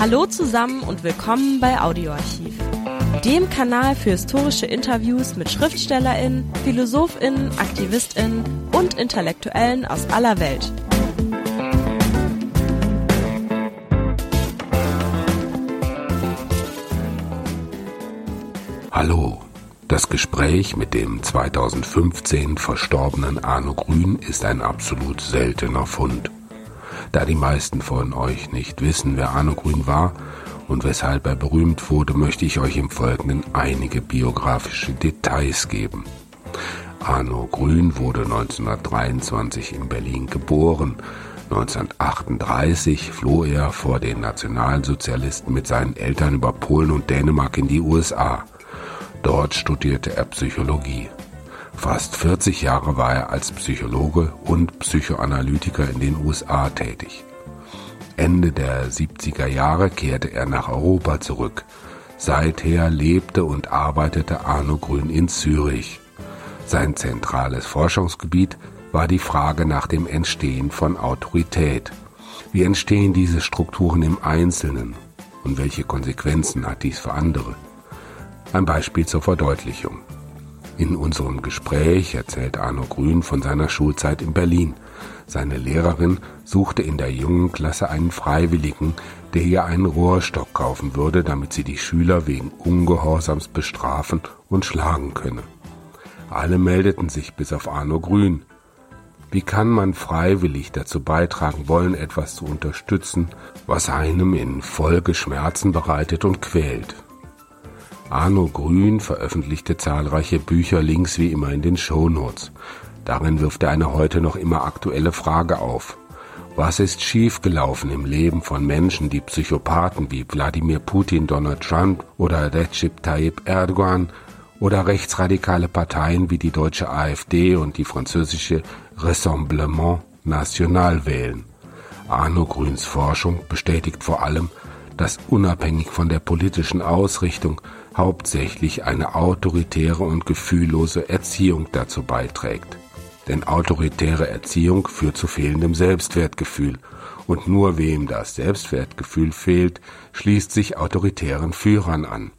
Hallo zusammen und willkommen bei Audioarchiv, dem Kanal für historische Interviews mit Schriftstellerinnen, Philosophinnen, Aktivistinnen und Intellektuellen aus aller Welt. Hallo, das Gespräch mit dem 2015 verstorbenen Arno Grün ist ein absolut seltener Fund. Da die meisten von euch nicht wissen, wer Arno Grün war und weshalb er berühmt wurde, möchte ich euch im Folgenden einige biografische Details geben. Arno Grün wurde 1923 in Berlin geboren. 1938 floh er vor den Nationalsozialisten mit seinen Eltern über Polen und Dänemark in die USA. Dort studierte er Psychologie. Fast 40 Jahre war er als Psychologe und Psychoanalytiker in den USA tätig. Ende der 70er Jahre kehrte er nach Europa zurück. Seither lebte und arbeitete Arno Grün in Zürich. Sein zentrales Forschungsgebiet war die Frage nach dem Entstehen von Autorität. Wie entstehen diese Strukturen im Einzelnen und welche Konsequenzen hat dies für andere? Ein Beispiel zur Verdeutlichung. In unserem Gespräch erzählt Arno Grün von seiner Schulzeit in Berlin. Seine Lehrerin suchte in der jungen Klasse einen Freiwilligen, der ihr einen Rohrstock kaufen würde, damit sie die Schüler wegen Ungehorsams bestrafen und schlagen könne. Alle meldeten sich bis auf Arno Grün. Wie kann man freiwillig dazu beitragen wollen, etwas zu unterstützen, was einem in Folge Schmerzen bereitet und quält? Arno Grün veröffentlichte zahlreiche Bücher, links wie immer in den Shownotes. Darin wirft er eine heute noch immer aktuelle Frage auf. Was ist schiefgelaufen im Leben von Menschen, die Psychopathen wie Wladimir Putin, Donald Trump oder Recep Tayyip Erdogan oder rechtsradikale Parteien wie die deutsche AfD und die französische Rassemblement National wählen? Arno Grüns Forschung bestätigt vor allem, dass unabhängig von der politischen Ausrichtung hauptsächlich eine autoritäre und gefühllose Erziehung dazu beiträgt. Denn autoritäre Erziehung führt zu fehlendem Selbstwertgefühl, und nur wem das Selbstwertgefühl fehlt, schließt sich autoritären Führern an.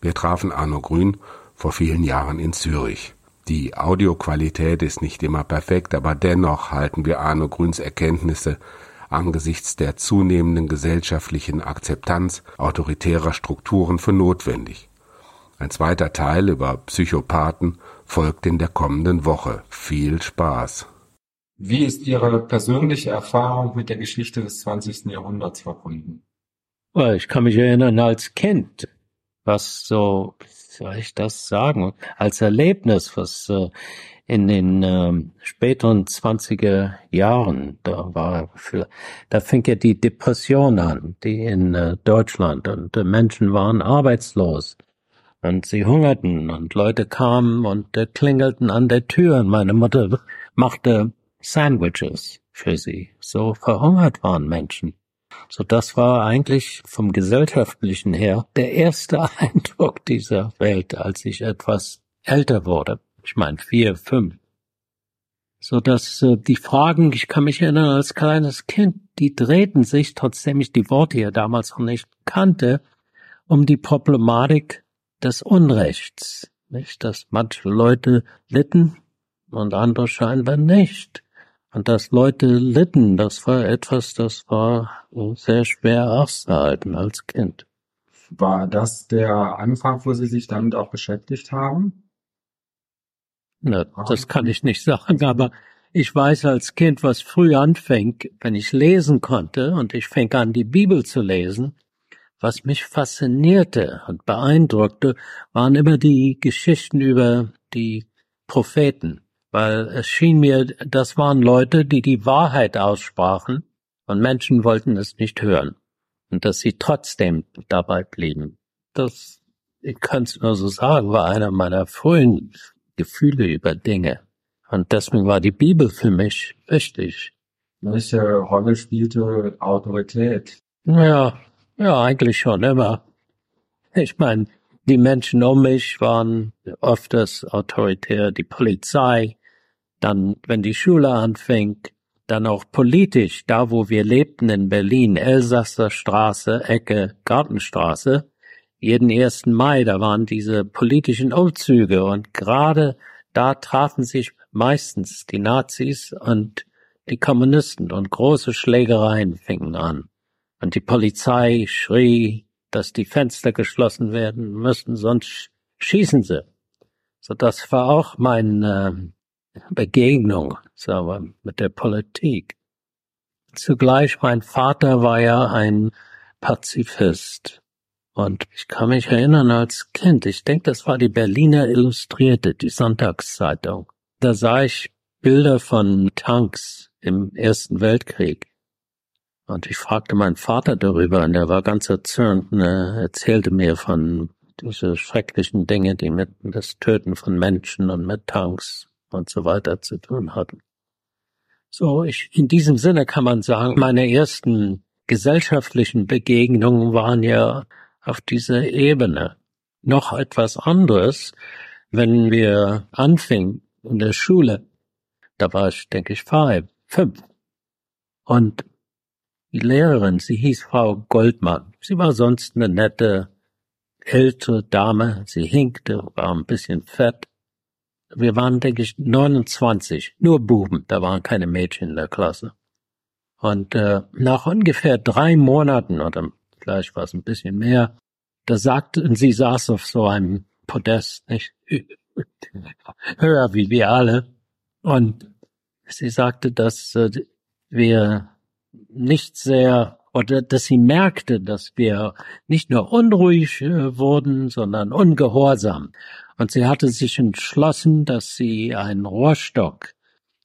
Wir trafen Arno Grün vor vielen Jahren in Zürich. Die Audioqualität ist nicht immer perfekt, aber dennoch halten wir Arno Grüns Erkenntnisse angesichts der zunehmenden gesellschaftlichen Akzeptanz autoritärer Strukturen für notwendig. Ein zweiter Teil über Psychopathen folgt in der kommenden Woche. Viel Spaß! Wie ist Ihre persönliche Erfahrung mit der Geschichte des 20. Jahrhunderts verbunden? Ich kann mich erinnern als Kind, was so, wie soll ich das sagen, als Erlebnis, was äh, in den ähm, späteren zwanziger Jahren, da war, da fing ja die Depression an, die in äh, Deutschland und äh, Menschen waren arbeitslos und sie hungerten und Leute kamen und äh, klingelten an der Tür und meine Mutter machte Sandwiches für sie. So verhungert waren Menschen. So das war eigentlich vom gesellschaftlichen her der erste Eindruck dieser Welt, als ich etwas älter wurde ich meine vier, fünf. So dass äh, die Fragen, ich kann mich erinnern als kleines Kind, die drehten sich, trotzdem ich die Worte ja damals noch nicht kannte, um die Problematik des Unrechts. Nicht, dass manche Leute litten und andere scheinbar nicht. Und dass Leute litten, das war etwas, das war sehr schwer auszuhalten als Kind. War das der Anfang, wo Sie sich damit auch beschäftigt haben? Na, das kann ich nicht sagen, aber ich weiß als Kind, was früh anfängt, wenn ich lesen konnte und ich fing an, die Bibel zu lesen. Was mich faszinierte und beeindruckte, waren immer die Geschichten über die Propheten, weil es schien mir, das waren Leute, die die Wahrheit aussprachen und Menschen wollten es nicht hören und dass sie trotzdem dabei blieben. Das, ich kann es nur so sagen, war einer meiner frühen Gefühle über Dinge. Und deswegen war die Bibel für mich wichtig. Welche Rolle spielte Autorität? Ja, ja, eigentlich schon immer. Ich meine, die Menschen um mich waren öfters autoritär, die Polizei, dann, wenn die Schule anfing, dann auch politisch, da wo wir lebten in Berlin, Elsasser Straße, Ecke, Gartenstraße, jeden ersten Mai, da waren diese politischen Umzüge und gerade da trafen sich meistens die Nazis und die Kommunisten und große Schlägereien fingen an. Und die Polizei schrie, dass die Fenster geschlossen werden müssten, sonst schießen sie. So, das war auch meine äh, Begegnung, sagen wir, mit der Politik. Zugleich, mein Vater war ja ein Pazifist. Und ich kann mich erinnern als Kind, ich denke, das war die Berliner Illustrierte, die Sonntagszeitung. Da sah ich Bilder von Tanks im Ersten Weltkrieg. Und ich fragte meinen Vater darüber und er war ganz erzürnt und er erzählte mir von diese schrecklichen Dinge, die mit das Töten von Menschen und mit Tanks und so weiter zu tun hatten. So, ich, in diesem Sinne kann man sagen, meine ersten gesellschaftlichen Begegnungen waren ja auf dieser Ebene. Noch etwas anderes, wenn wir anfingen in der Schule, da war ich, denke ich, five, fünf. Und die Lehrerin, sie hieß Frau Goldmann. Sie war sonst eine nette, ältere Dame. Sie hinkte, war ein bisschen fett. Wir waren, denke ich, 29, nur Buben, da waren keine Mädchen in der Klasse. Und äh, nach ungefähr drei Monaten, oder vielleicht war es ein bisschen mehr, da sagte, und sie saß auf so einem Podest, nicht? höher wie wir alle. Und sie sagte, dass äh, wir nicht sehr oder dass sie merkte, dass wir nicht nur unruhig äh, wurden, sondern ungehorsam. Und sie hatte sich entschlossen, dass sie einen Rohrstock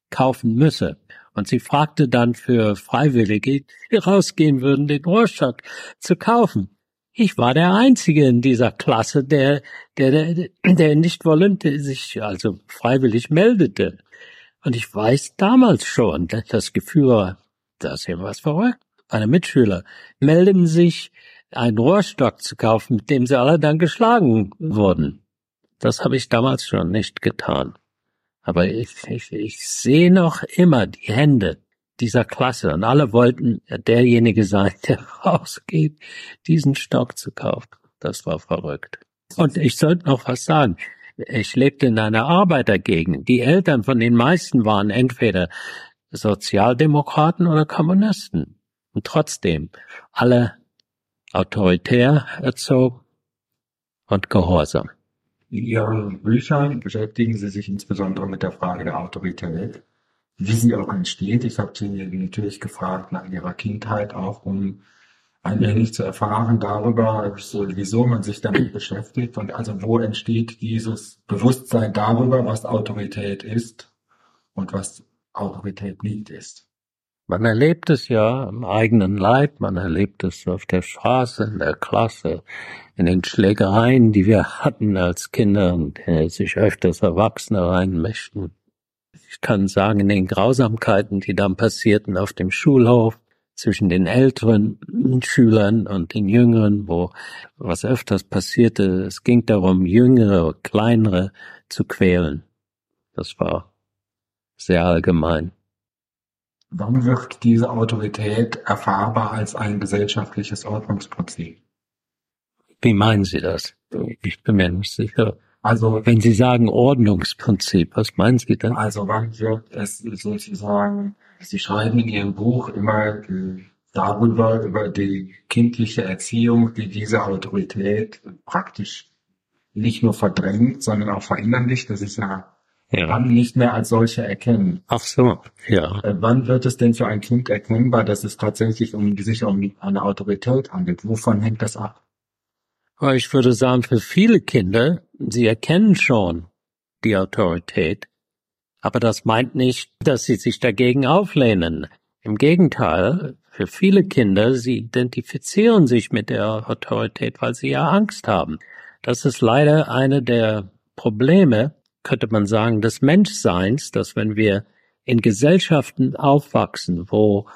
kaufen müsse. Und sie fragte dann für Freiwillige, die rausgehen würden, den Rohrstock zu kaufen. Ich war der Einzige in dieser Klasse, der, der, der, der nicht wollte, sich also freiwillig meldete. Und ich weiß damals schon, das Gefühl das ist ja was verrückt. Meine Mitschüler melden sich, einen Rohrstock zu kaufen, mit dem sie alle dann geschlagen wurden. Das habe ich damals schon nicht getan. Aber ich, ich, ich sehe noch immer die Hände dieser Klasse und alle wollten derjenige sein, der rausgeht, diesen Stock zu kaufen. Das war verrückt. Und ich sollte noch was sagen. Ich lebte in einer Arbeitergegend. Die Eltern von den meisten waren entweder Sozialdemokraten oder Kommunisten. Und trotzdem alle autoritär erzogen und gehorsam. In Ihren Büchern beschäftigen Sie sich insbesondere mit der Frage der Autorität wie sie auch entsteht. Ich habe sie natürlich gefragt nach ihrer Kindheit auch, um ein wenig zu erfahren darüber, so, wieso man sich damit beschäftigt und also wo entsteht dieses Bewusstsein darüber, was Autorität ist und was Autorität nicht ist. Man erlebt es ja im eigenen Leib, man erlebt es auf der Straße, in der Klasse, in den Schlägereien, die wir hatten als Kinder und sich öfters Erwachsene reinmischten ich kann sagen, in den Grausamkeiten, die dann passierten auf dem Schulhof, zwischen den älteren Schülern und den jüngeren, wo was öfters passierte, es ging darum, jüngere, kleinere zu quälen. Das war sehr allgemein. Wann wird diese Autorität erfahrbar als ein gesellschaftliches Ordnungsprinzip? Wie meinen Sie das? Ich bin mir nicht sicher. Also wenn Sie sagen Ordnungsprinzip, was meinen Sie denn? Also wann wird es sozusagen, Sie schreiben in Ihrem Buch immer darüber, über die kindliche Erziehung, die diese Autorität praktisch nicht nur verdrängt, sondern auch verinnerlicht. Das ist ja ja. Dann nicht mehr als solche erkennen. Ach so, ja. Äh, wann wird es denn für ein Kind erkennbar, dass es tatsächlich um sich um eine Autorität handelt? Wovon hängt das ab? Ich würde sagen, für viele Kinder Sie erkennen schon die Autorität, aber das meint nicht, dass sie sich dagegen auflehnen. Im Gegenteil, für viele Kinder, sie identifizieren sich mit der Autorität, weil sie ja Angst haben. Das ist leider eine der Probleme, könnte man sagen, des Menschseins, dass wenn wir in Gesellschaften aufwachsen, wo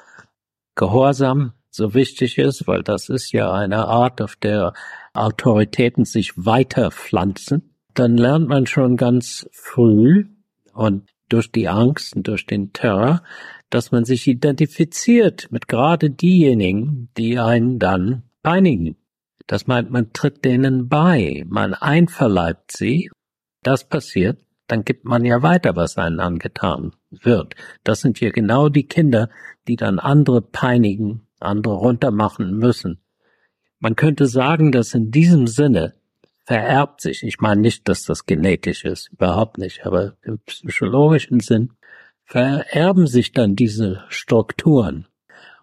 Gehorsam so wichtig ist, weil das ist ja eine Art, auf der Autoritäten sich weiter pflanzen, dann lernt man schon ganz früh und durch die Angst und durch den Terror, dass man sich identifiziert mit gerade diejenigen, die einen dann peinigen. Das meint, man tritt denen bei, man einverleibt sie. Das passiert, dann gibt man ja weiter, was einem angetan wird. Das sind hier genau die Kinder, die dann andere peinigen, andere runtermachen müssen. Man könnte sagen, dass in diesem Sinne vererbt sich, ich meine nicht, dass das genetisch ist, überhaupt nicht, aber im psychologischen Sinn vererben sich dann diese Strukturen.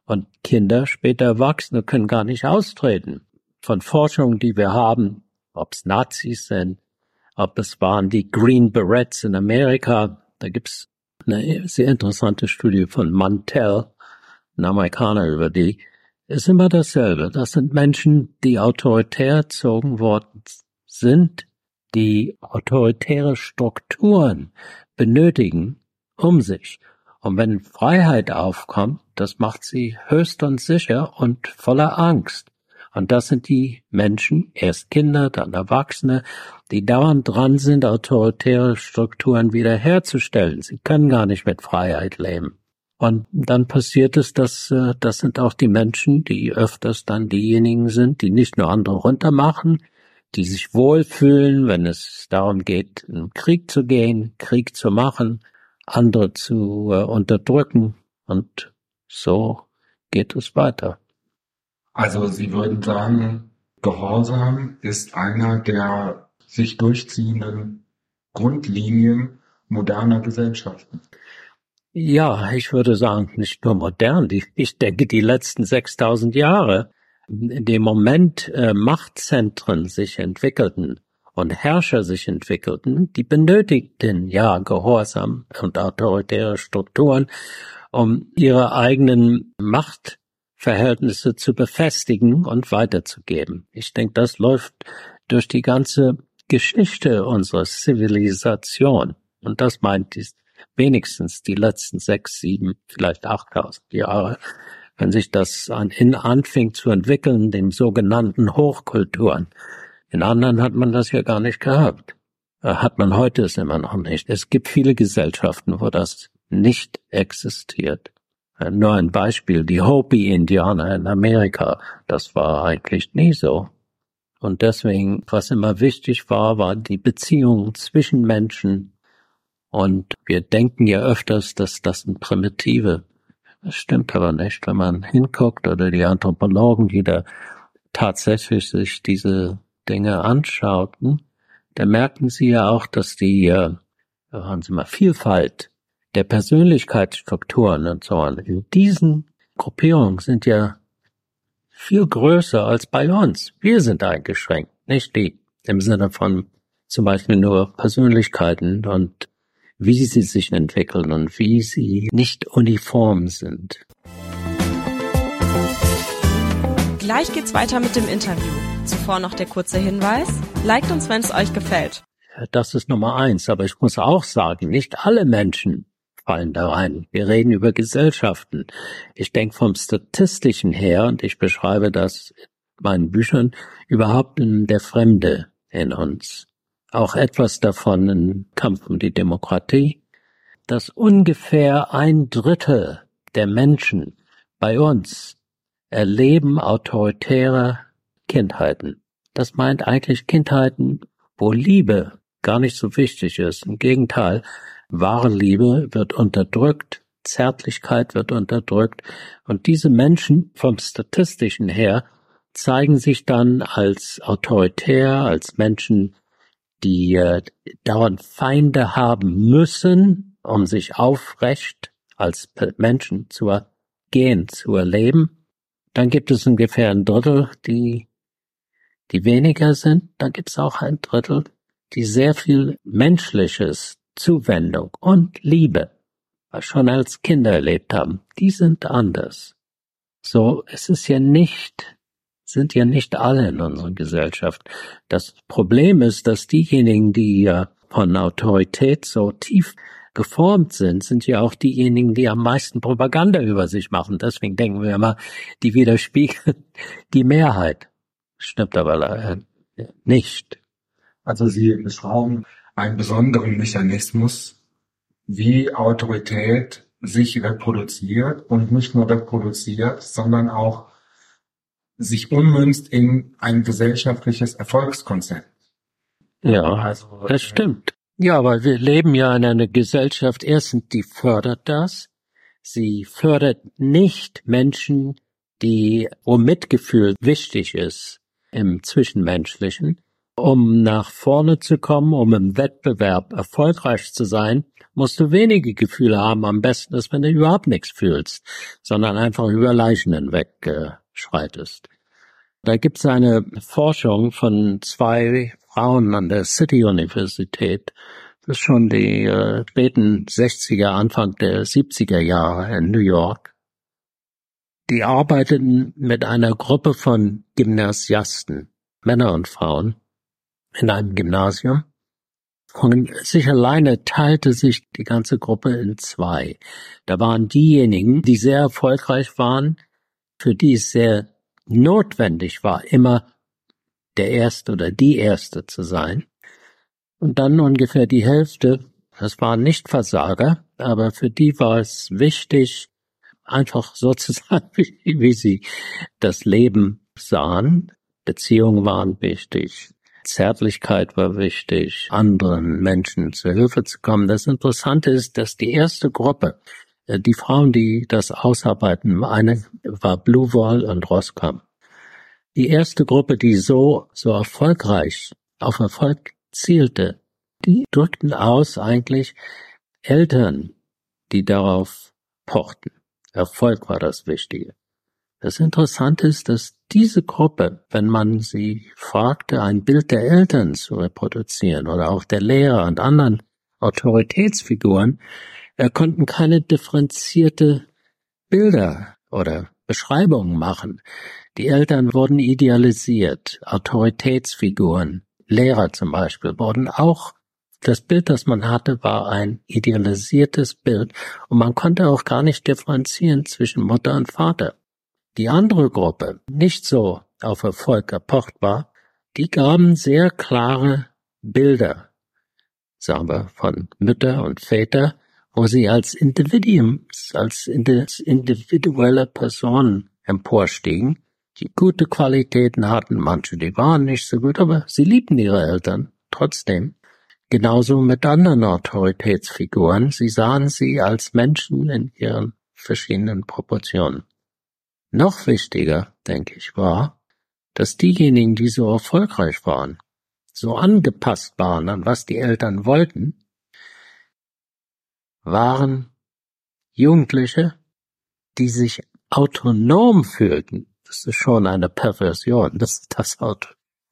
Und Kinder, später Erwachsene können gar nicht austreten. Von Forschungen, die wir haben, ob es Nazis sind, ob es waren die Green Berets in Amerika, da gibt's eine sehr interessante Studie von Mantell, ein Amerikaner über die, ist immer dasselbe. Das sind Menschen, die autoritär erzogen worden sind, die autoritäre Strukturen benötigen, um sich. Und wenn Freiheit aufkommt, das macht sie höchst unsicher und voller Angst. Und das sind die Menschen, erst Kinder, dann Erwachsene, die dauernd dran sind, autoritäre Strukturen wiederherzustellen. Sie können gar nicht mit Freiheit leben. Und dann passiert es, dass äh, das sind auch die Menschen, die öfters dann diejenigen sind, die nicht nur andere runtermachen, die sich wohlfühlen, wenn es darum geht, in Krieg zu gehen, Krieg zu machen, andere zu äh, unterdrücken. Und so geht es weiter. Also Sie würden sagen, Gehorsam ist einer der sich durchziehenden Grundlinien moderner Gesellschaften. Ja, ich würde sagen, nicht nur modern, ich denke die letzten 6000 Jahre, in dem Moment äh, Machtzentren sich entwickelten und Herrscher sich entwickelten, die benötigten ja Gehorsam und autoritäre Strukturen, um ihre eigenen Machtverhältnisse zu befestigen und weiterzugeben. Ich denke, das läuft durch die ganze Geschichte unserer Zivilisation. Und das meint die wenigstens die letzten sechs, sieben, vielleicht achttausend Jahre, wenn sich das an, in anfing zu entwickeln, den sogenannten Hochkulturen. In anderen hat man das ja gar nicht gehabt. Äh, hat man heute es immer noch nicht. Es gibt viele Gesellschaften, wo das nicht existiert. Äh, nur ein Beispiel, die Hopi-Indianer in Amerika, das war eigentlich nie so. Und deswegen, was immer wichtig war, war die Beziehung zwischen Menschen, und wir denken ja öfters, dass das sind Primitive. Das stimmt aber nicht. Wenn man hinguckt oder die Anthropologen, die da tatsächlich sich diese Dinge anschauten, da merken sie ja auch, dass die, äh, haben Sie mal, Vielfalt der Persönlichkeitsstrukturen und so on in diesen Gruppierungen sind ja viel größer als bei uns. Wir sind eingeschränkt, nicht die. Im Sinne von zum Beispiel nur Persönlichkeiten und wie sie sich entwickeln und wie sie nicht uniform sind. Gleich geht's weiter mit dem Interview. Zuvor noch der kurze Hinweis. Liked uns, wenn es euch gefällt. Das ist Nummer eins, aber ich muss auch sagen, nicht alle Menschen fallen da rein. Wir reden über Gesellschaften. Ich denke vom Statistischen her, und ich beschreibe das in meinen Büchern, überhaupt der Fremde in uns auch etwas davon im Kampf um die Demokratie, dass ungefähr ein Drittel der Menschen bei uns erleben autoritäre Kindheiten. Das meint eigentlich Kindheiten, wo Liebe gar nicht so wichtig ist. Im Gegenteil, wahre Liebe wird unterdrückt, Zärtlichkeit wird unterdrückt und diese Menschen vom statistischen her zeigen sich dann als autoritär, als Menschen, die äh, dauernd Feinde haben müssen, um sich aufrecht als Menschen zu gehen, zu erleben. Dann gibt es ungefähr ein Drittel, die, die weniger sind. Dann gibt es auch ein Drittel, die sehr viel menschliches Zuwendung und Liebe schon als Kinder erlebt haben. Die sind anders. So, es ist ja nicht sind ja nicht alle in unserer Gesellschaft. Das Problem ist, dass diejenigen, die ja von Autorität so tief geformt sind, sind ja auch diejenigen, die am meisten Propaganda über sich machen. Deswegen denken wir immer, die widerspiegeln die Mehrheit. Stimmt aber leider nicht. Also Sie beschreiben einen besonderen Mechanismus wie Autorität sich reproduziert und nicht nur reproduziert, sondern auch sich ummünzt in ein gesellschaftliches Erfolgskonzept. Ja, also, das stimmt. Ja, aber wir leben ja in einer Gesellschaft, erstens, die fördert das. Sie fördert nicht Menschen, die, wo Mitgefühl wichtig ist im Zwischenmenschlichen. Um nach vorne zu kommen, um im Wettbewerb erfolgreich zu sein, musst du wenige Gefühle haben. Am besten ist, wenn du überhaupt nichts fühlst, sondern einfach über Leichen hinweg äh, schreitest. Da gibt es eine Forschung von zwei Frauen an der City Universität. Das ist schon die äh, späten 60er, Anfang der 70er Jahre in New York. Die arbeiteten mit einer Gruppe von Gymnasiasten, Männer und Frauen, in einem Gymnasium. Und sich alleine teilte sich die ganze Gruppe in zwei. Da waren diejenigen, die sehr erfolgreich waren, für die es sehr notwendig war, immer der Erste oder die Erste zu sein. Und dann ungefähr die Hälfte, das waren nicht Versager, aber für die war es wichtig, einfach so zu sein, wie, wie sie das Leben sahen. Beziehungen waren wichtig, Zärtlichkeit war wichtig, anderen Menschen zur Hilfe zu kommen. Das Interessante ist, dass die erste Gruppe, äh, die Frauen, die das ausarbeiten, eine war Blue Wall und Roscom. Die erste Gruppe, die so, so erfolgreich auf Erfolg zielte, die drückten aus eigentlich Eltern, die darauf pochten. Erfolg war das Wichtige. Das Interessante ist, dass diese Gruppe, wenn man sie fragte, ein Bild der Eltern zu reproduzieren oder auch der Lehrer und anderen Autoritätsfiguren, er konnten keine differenzierte Bilder oder Beschreibungen machen. Die Eltern wurden idealisiert, Autoritätsfiguren, Lehrer zum Beispiel wurden auch das Bild, das man hatte, war ein idealisiertes Bild und man konnte auch gar nicht differenzieren zwischen Mutter und Vater. Die andere Gruppe, nicht so auf Erfolg erpocht war, die gaben sehr klare Bilder, sagen wir, von Mütter und Väter, wo sie als Individuums, als individuelle Personen emporstiegen, die gute Qualitäten hatten. Manche, die waren nicht so gut, aber sie liebten ihre Eltern trotzdem. Genauso mit anderen Autoritätsfiguren. Sie sahen sie als Menschen in ihren verschiedenen Proportionen. Noch wichtiger, denke ich, war, dass diejenigen, die so erfolgreich waren, so angepasst waren an was die Eltern wollten, waren Jugendliche, die sich autonom fühlten. Das ist schon eine Perversion, dass das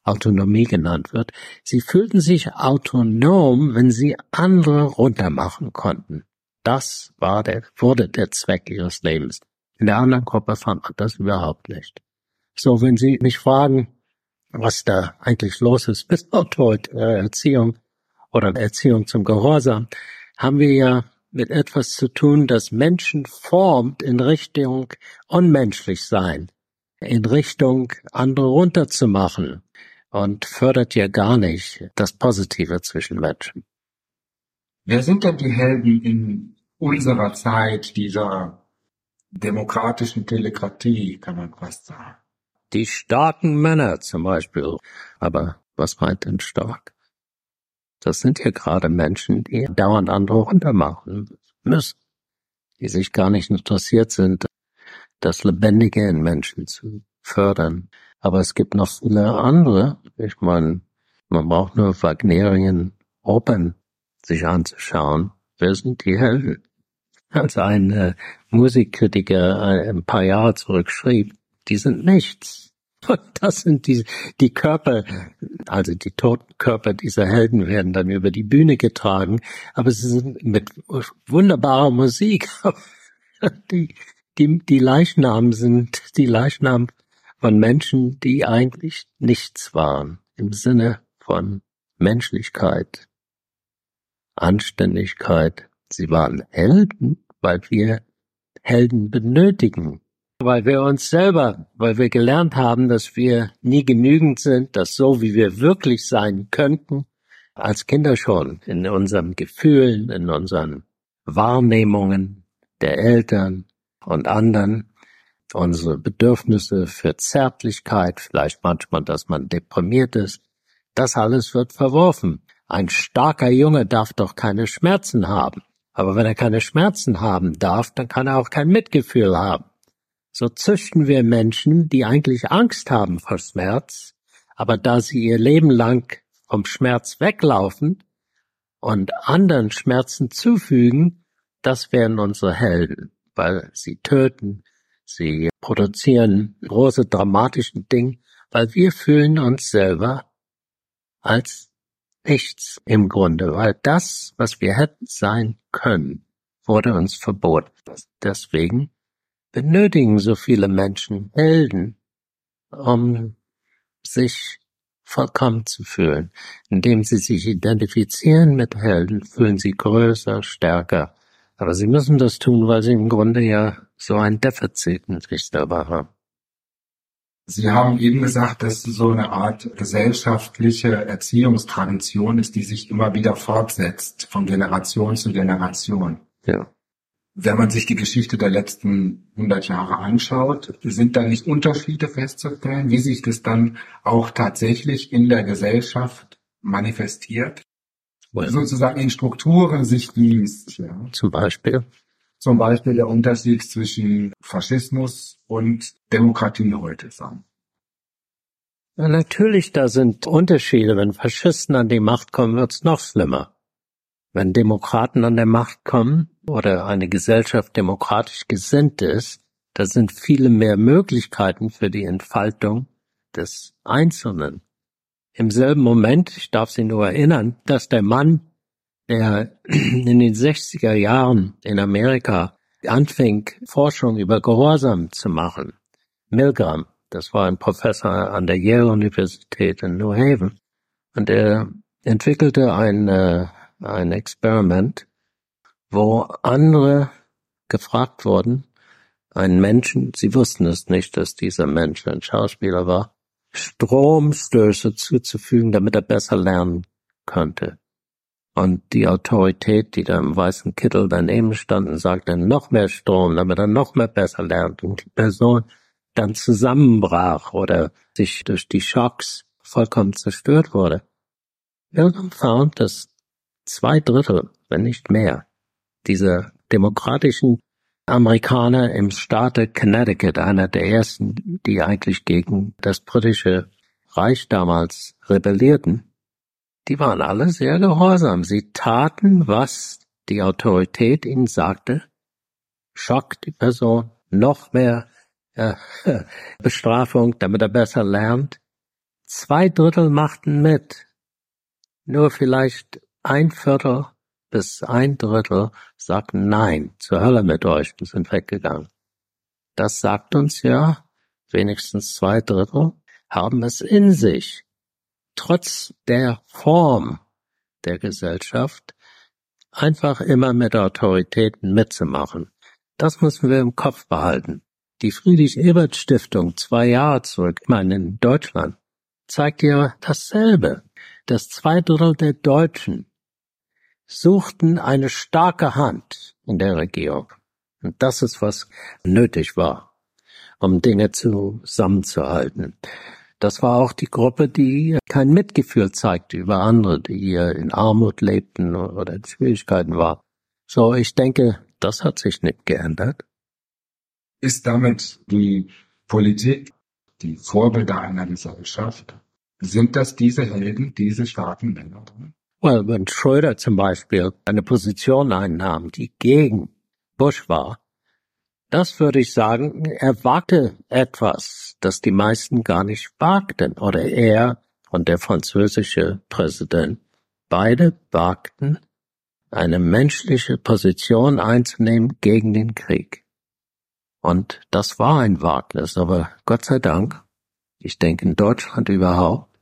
Autonomie genannt wird. Sie fühlten sich autonom, wenn sie andere runtermachen konnten. Das war der, wurde der Zweck ihres Lebens. In der anderen Gruppe fand man das überhaupt nicht. So, wenn Sie mich fragen, was da eigentlich los ist mit autoritärer Erziehung oder Erziehung zum Gehorsam, haben wir ja mit etwas zu tun, das Menschen formt in Richtung unmenschlich sein, in Richtung andere runterzumachen und fördert ja gar nicht das Positive zwischen Menschen. Wer sind denn die Helden in unserer Zeit dieser demokratischen Telekratie, kann man fast sagen. Die starken Männer zum Beispiel. Aber was meint denn stark? Das sind ja gerade Menschen, die dauernd andere runtermachen müssen, die sich gar nicht interessiert sind, das Lebendige in Menschen zu fördern. Aber es gibt noch viele andere. Ich meine, man braucht nur Wagnerian Opern sich anzuschauen. Wer sind die Helden? Als ein äh, Musikkritiker äh, ein paar Jahre zurück schrieb, die sind nichts. Das sind die, die Körper, also die toten Körper dieser Helden werden dann über die Bühne getragen, aber sie sind mit wunderbarer Musik. Die, die, die Leichnamen sind die Leichnamen von Menschen, die eigentlich nichts waren, im Sinne von Menschlichkeit, Anständigkeit. Sie waren Helden, weil wir Helden benötigen, weil wir uns selber, weil wir gelernt haben, dass wir nie genügend sind, dass so wie wir wirklich sein könnten, als Kinder schon, in unseren Gefühlen, in unseren Wahrnehmungen der Eltern und anderen, unsere Bedürfnisse für Zärtlichkeit, vielleicht manchmal, dass man deprimiert ist, das alles wird verworfen. Ein starker Junge darf doch keine Schmerzen haben. Aber wenn er keine Schmerzen haben darf, dann kann er auch kein Mitgefühl haben. So züchten wir Menschen, die eigentlich Angst haben vor Schmerz, aber da sie ihr Leben lang vom Schmerz weglaufen und anderen Schmerzen zufügen, das wären unsere Helden, weil sie töten, sie produzieren große dramatische Dinge, weil wir fühlen uns selber als nichts im Grunde, weil das, was wir hätten sein können, wurde uns verboten. Deswegen benötigen so viele Menschen Helden, um sich vollkommen zu fühlen. Indem sie sich identifizieren mit Helden, fühlen sie größer, stärker. Aber sie müssen das tun, weil sie im Grunde ja so ein Defizit in sich selber haben. Sie haben eben gesagt, dass so eine Art gesellschaftliche Erziehungstradition ist, die sich immer wieder fortsetzt, von Generation zu Generation. Ja. Wenn man sich die Geschichte der letzten 100 Jahre anschaut, sind da nicht Unterschiede festzustellen, wie sich das dann auch tatsächlich in der Gesellschaft manifestiert? Well. Sozusagen in Strukturen sich liest. Ja. Zum Beispiel? Zum Beispiel der Unterschied zwischen Faschismus und Demokratie heute sagen. Ja, natürlich, da sind Unterschiede. Wenn Faschisten an die Macht kommen, wird's noch schlimmer. Wenn Demokraten an der Macht kommen oder eine Gesellschaft demokratisch gesinnt ist, da sind viele mehr Möglichkeiten für die Entfaltung des Einzelnen. Im selben Moment, ich darf Sie nur erinnern, dass der Mann, der in den 60er Jahren in Amerika anfing, Forschung über Gehorsam zu machen, Milgram, das war ein Professor an der Yale Universität in New Haven, und er entwickelte ein äh, ein Experiment, wo andere gefragt wurden, einen Menschen, sie wussten es nicht, dass dieser Mensch ein Schauspieler war, Stromstöße zuzufügen, damit er besser lernen könnte. Und die Autorität, die da im weißen Kittel daneben stand, sagte noch mehr Strom, damit er noch mehr besser lernt. Und die Person dann zusammenbrach oder sich durch die Schocks vollkommen zerstört wurde. Irgendwann found, dass zwei Drittel, wenn nicht mehr, dieser demokratischen Amerikaner im Staate Connecticut, einer der ersten, die eigentlich gegen das britische Reich damals rebellierten, die waren alle sehr gehorsam. Sie taten, was die Autorität ihnen sagte, schockt die Person, noch mehr äh, Bestrafung, damit er besser lernt. Zwei Drittel machten mit. Nur vielleicht ein Viertel bis ein Drittel sagten Nein, zur Hölle mit euch und sind weggegangen. Das sagt uns ja, wenigstens zwei Drittel haben es in sich, trotz der Form der Gesellschaft, einfach immer mit Autoritäten mitzumachen. Das müssen wir im Kopf behalten. Die Friedrich-Ebert-Stiftung zwei Jahre zurück, ich meine in Deutschland, zeigt ja dasselbe. dass zwei Drittel der Deutschen suchten eine starke Hand in der Regierung. Und das ist, was nötig war, um Dinge zusammenzuhalten. Das war auch die Gruppe, die kein Mitgefühl zeigte über andere, die in Armut lebten oder in Schwierigkeiten waren. So, ich denke, das hat sich nicht geändert. Ist damit die Politik die Vorbilder einer Gesellschaft? Sind das diese Helden, diese starken Männer? Well, wenn Schröder zum Beispiel eine Position einnahm, die gegen Bush war, das würde ich sagen, er wagte etwas, das die meisten gar nicht wagten. Oder er und der französische Präsident. Beide wagten, eine menschliche Position einzunehmen gegen den Krieg. Und das war ein Wagnis, aber Gott sei Dank, ich denke in Deutschland überhaupt,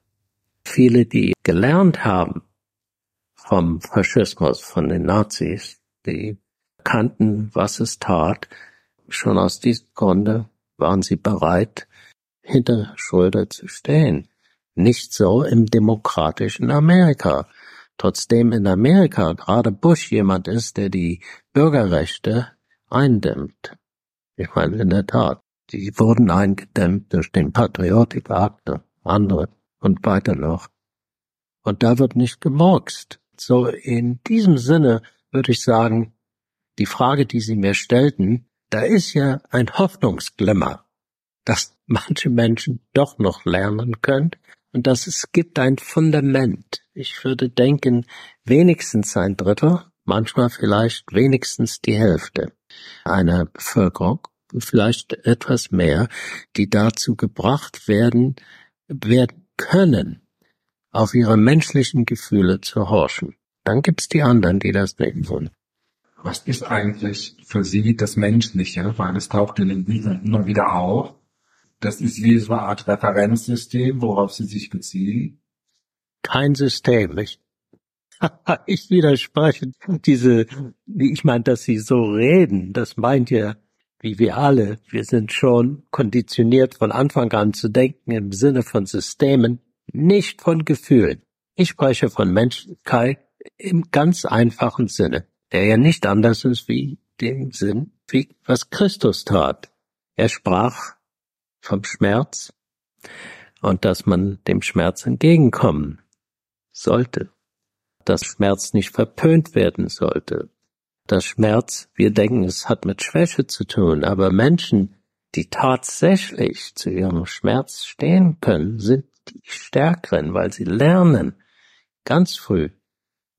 viele, die gelernt haben, vom Faschismus, von den Nazis, die kannten, was es tat. Schon aus diesem Grunde waren sie bereit, hinter Schröder zu stehen. Nicht so im demokratischen Amerika. Trotzdem in Amerika gerade Bush jemand ist, der die Bürgerrechte eindämmt. Ich meine, in der Tat, die wurden eingedämmt durch den Patriotic Act, andere und weiter noch. Und da wird nicht gemurkst. So in diesem Sinne würde ich sagen, die Frage, die Sie mir stellten, da ist ja ein Hoffnungsglimmer, dass manche Menschen doch noch lernen können und dass es gibt ein Fundament. Ich würde denken, wenigstens ein Drittel, manchmal vielleicht wenigstens die Hälfte einer Bevölkerung, vielleicht etwas mehr, die dazu gebracht werden, werden können, auf ihre menschlichen Gefühle zu horchen. Dann gibt's die anderen, die das nicht tun. Was ist eigentlich für Sie das Menschliche? Weil es taucht in den Büchern immer wieder auf. Das ist wie so eine Art Referenzsystem, worauf Sie sich beziehen. Kein System. Ich, ich widerspreche diese, ich meine, dass Sie so reden, das meint ja, wie wir alle, wir sind schon konditioniert von Anfang an zu denken im Sinne von Systemen, nicht von Gefühlen. Ich spreche von Menschlichkeit im ganz einfachen Sinne der ja nicht anders ist wie dem Sinn, wie was Christus tat. Er sprach vom Schmerz und dass man dem Schmerz entgegenkommen sollte, dass Schmerz nicht verpönt werden sollte, dass Schmerz, wir denken, es hat mit Schwäche zu tun, aber Menschen, die tatsächlich zu ihrem Schmerz stehen können, sind die Stärkeren, weil sie lernen, ganz früh,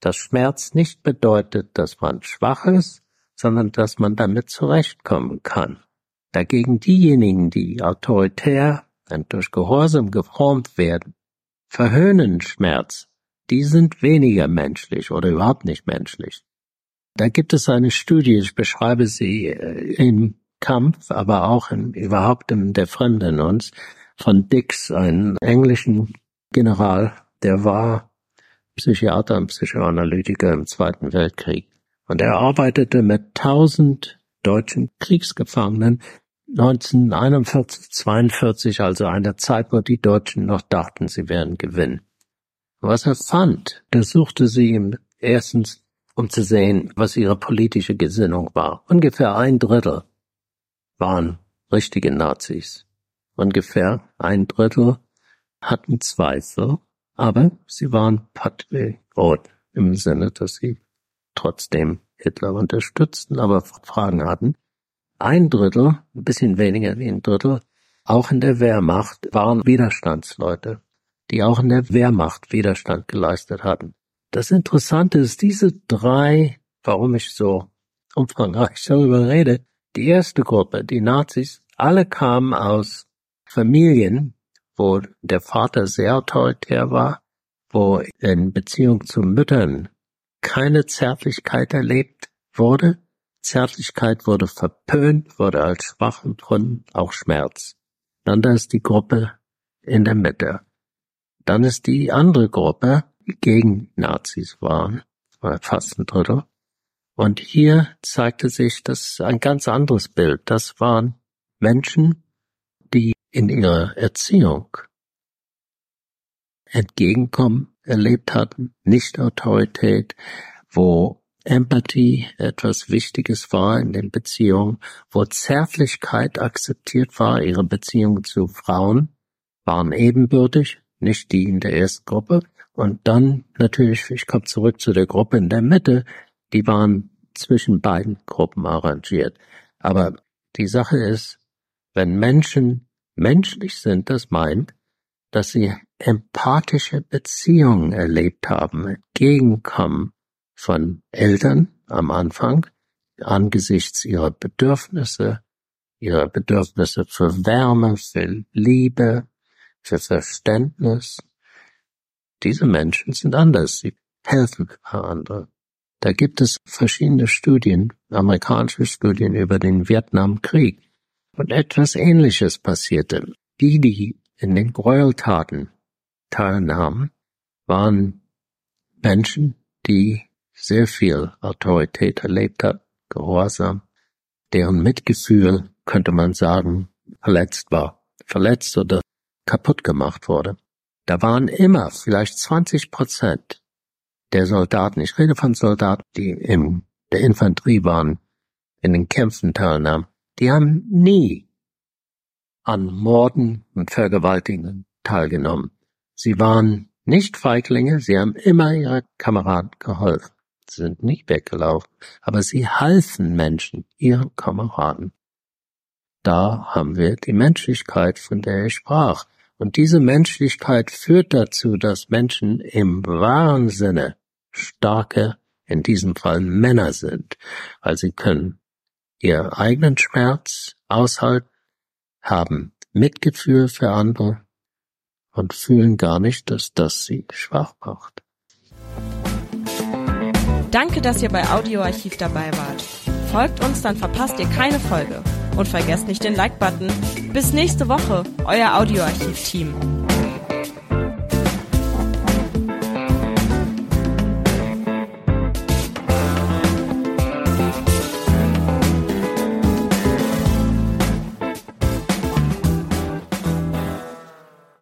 dass Schmerz nicht bedeutet, dass man schwach ist, sondern dass man damit zurechtkommen kann. Dagegen diejenigen, die autoritär und durch Gehorsam geformt werden, verhöhnen Schmerz, die sind weniger menschlich oder überhaupt nicht menschlich. Da gibt es eine Studie, ich beschreibe sie äh, im Kampf, aber auch in, überhaupt in Der Fremde in uns, von Dix, einem englischen General, der war Psychiater und Psychoanalytiker im Zweiten Weltkrieg. Und er arbeitete mit tausend deutschen Kriegsgefangenen 1941, 42, also einer Zeit, wo die Deutschen noch dachten, sie werden gewinnen. Was er fand, das suchte sie ihm erstens, um zu sehen, was ihre politische Gesinnung war. Ungefähr ein Drittel waren richtige Nazis. Ungefähr ein Drittel hatten Zweifel aber sie waren Patriot im Sinne, dass sie trotzdem Hitler unterstützten, aber Fragen hatten. Ein Drittel, ein bisschen weniger wie ein Drittel, auch in der Wehrmacht waren Widerstandsleute, die auch in der Wehrmacht Widerstand geleistet hatten. Das Interessante ist, diese drei, warum ich so umfangreich darüber rede, die erste Gruppe, die Nazis, alle kamen aus Familien, wo der Vater sehr autoritär war, wo in Beziehung zu Müttern keine Zärtlichkeit erlebt wurde. Zärtlichkeit wurde verpönt, wurde als schwachen Grund auch Schmerz. Dann da ist die Gruppe in der Mitte. Dann ist die andere Gruppe, die gegen Nazis waren, war fast ein Drittel. Und hier zeigte sich das ein ganz anderes Bild. Das waren Menschen, die in ihrer Erziehung Entgegenkommen erlebt hatten, Nicht-Autorität, wo Empathie etwas Wichtiges war in den Beziehungen, wo Zärtlichkeit akzeptiert war, ihre Beziehungen zu Frauen waren ebenbürtig, nicht die in der ersten Gruppe. Und dann natürlich, ich komme zurück zu der Gruppe in der Mitte, die waren zwischen beiden Gruppen arrangiert. Aber die Sache ist, wenn Menschen menschlich sind, das meint, dass sie empathische Beziehungen erlebt haben, Entgegenkommen von Eltern am Anfang angesichts ihrer Bedürfnisse, ihrer Bedürfnisse für Wärme, für Liebe, für Verständnis. Diese Menschen sind anders, sie helfen andere. Da gibt es verschiedene Studien, amerikanische Studien über den Vietnamkrieg. Und etwas Ähnliches passierte. Die, die in den Gräueltaten teilnahmen, waren Menschen, die sehr viel Autorität erlebt haben, Gehorsam, deren Mitgefühl, könnte man sagen, verletzt war, verletzt oder kaputt gemacht wurde. Da waren immer vielleicht 20 Prozent, der Soldaten, ich rede von Soldaten, die in der Infanterie waren, in den Kämpfen teilnahmen, die haben nie an Morden und Vergewaltigungen teilgenommen. Sie waren nicht Feiglinge, sie haben immer ihre Kameraden geholfen, sie sind nicht weggelaufen, aber sie halfen Menschen, ihren Kameraden. Da haben wir die Menschlichkeit, von der ich sprach. Und diese Menschlichkeit führt dazu, dass Menschen im wahren Sinne starke, in diesem Fall Männer sind, weil sie können ihr eigenen Schmerz aushalten, haben Mitgefühl für andere und fühlen gar nicht, dass das sie schwach macht. Danke, dass ihr bei Audioarchiv dabei wart. Folgt uns, dann verpasst ihr keine Folge. Und vergesst nicht den Like-Button. Bis nächste Woche, euer Audioarchiv-Team.